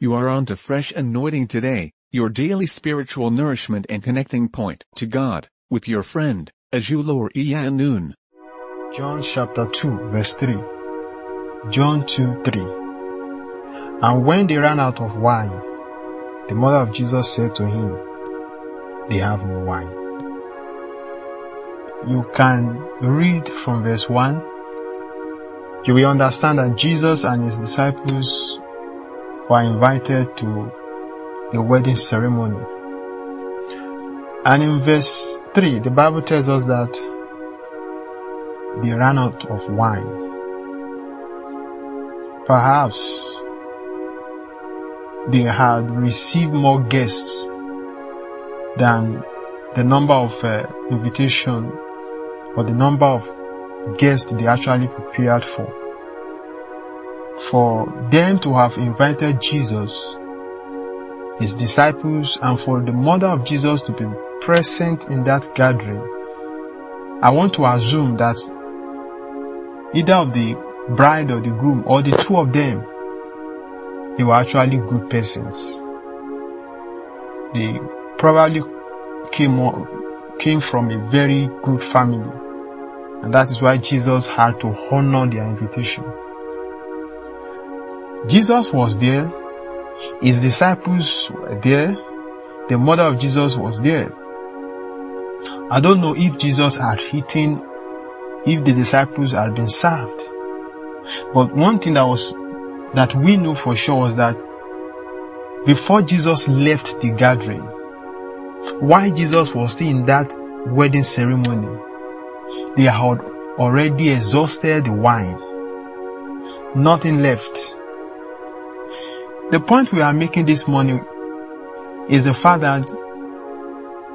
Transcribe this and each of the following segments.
You are on to Fresh Anointing today, your daily spiritual nourishment and connecting point to God, with your friend, Ajulor Iyanun. John chapter 2 verse 3. John 2 3. And when they ran out of wine, the mother of Jesus said to him, they have no wine. You can read from verse 1. You will understand that Jesus and his disciples were invited to a wedding ceremony. And in verse 3, the Bible tells us that they ran out of wine. Perhaps they had received more guests than the number of uh, invitation or the number of guests they actually prepared for. For them to have invited Jesus, his disciples, and for the mother of Jesus to be present in that gathering, I want to assume that either of the bride or the groom or the two of them, they were actually good persons. They probably came, came from a very good family. And that is why Jesus had to honor their invitation. Jesus was there. His disciples were there. The mother of Jesus was there. I don't know if Jesus had eaten, if the disciples had been served. But one thing that was, that we know for sure was that before Jesus left the gathering, while Jesus was still in that wedding ceremony, they had already exhausted the wine. Nothing left. The point we are making this morning is the fact that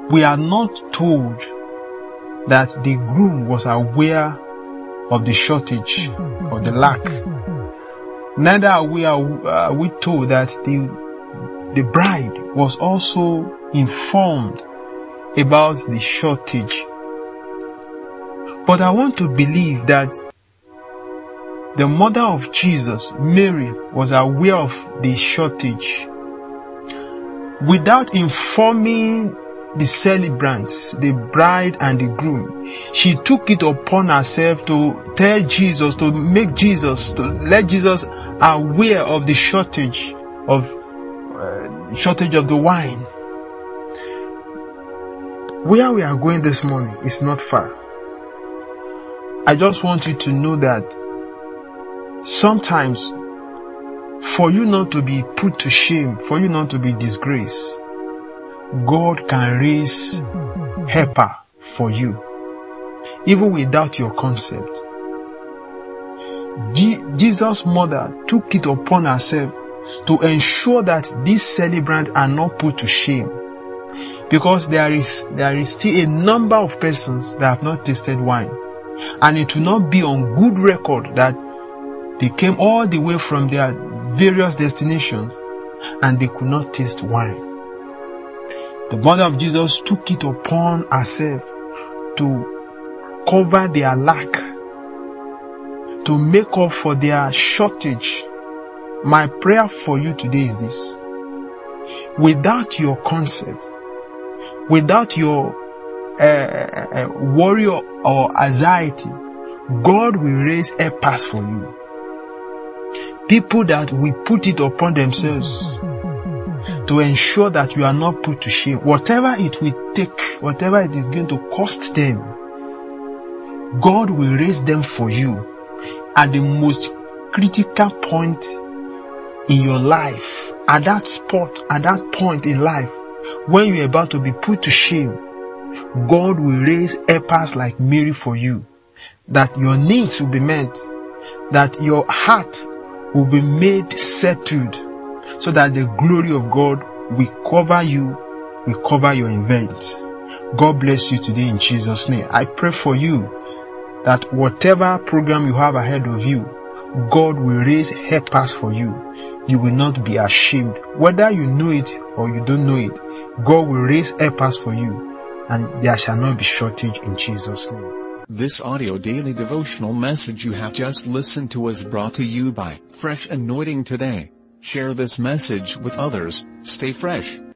we are not told that the groom was aware of the shortage or the lack. Neither are we, are we told that the, the bride was also informed about the shortage. But I want to believe that the mother of Jesus, Mary, was aware of the shortage. Without informing the celebrants, the bride and the groom, she took it upon herself to tell Jesus, to make Jesus, to let Jesus aware of the shortage of, uh, shortage of the wine. Where we are going this morning is not far. I just want you to know that sometimes for you not to be put to shame, for you not to be disgraced, God can raise helper for you, even without your concept. Jesus' mother took it upon herself to ensure that these celebrants are not put to shame. Because there is, there is still a number of persons that have not tasted wine. And it will not be on good record that they came all the way from their various destinations and they could not taste wine. The mother of Jesus took it upon herself to cover their lack, to make up for their shortage. My prayer for you today is this. Without your consent, without your uh, worry or anxiety, God will raise a pass for you. People that will put it upon themselves to ensure that you are not put to shame. Whatever it will take, whatever it is going to cost them, God will raise them for you at the most critical point in your life, at that spot, at that point in life, when you're about to be put to shame, God will raise helpers like Mary for you, that your needs will be met, that your heart will be made settled, so that the glory of God will cover you, will cover your event. God bless you today in Jesus' name. I pray for you that whatever program you have ahead of you, God will raise helpers for you. You will not be ashamed. Whether you know it or you don't know it, God will raise helpers for you and there shall not be shortage in Jesus' name. This audio daily devotional message you have just listened to was brought to you by Fresh Anointing Today. Share this message with others, stay fresh.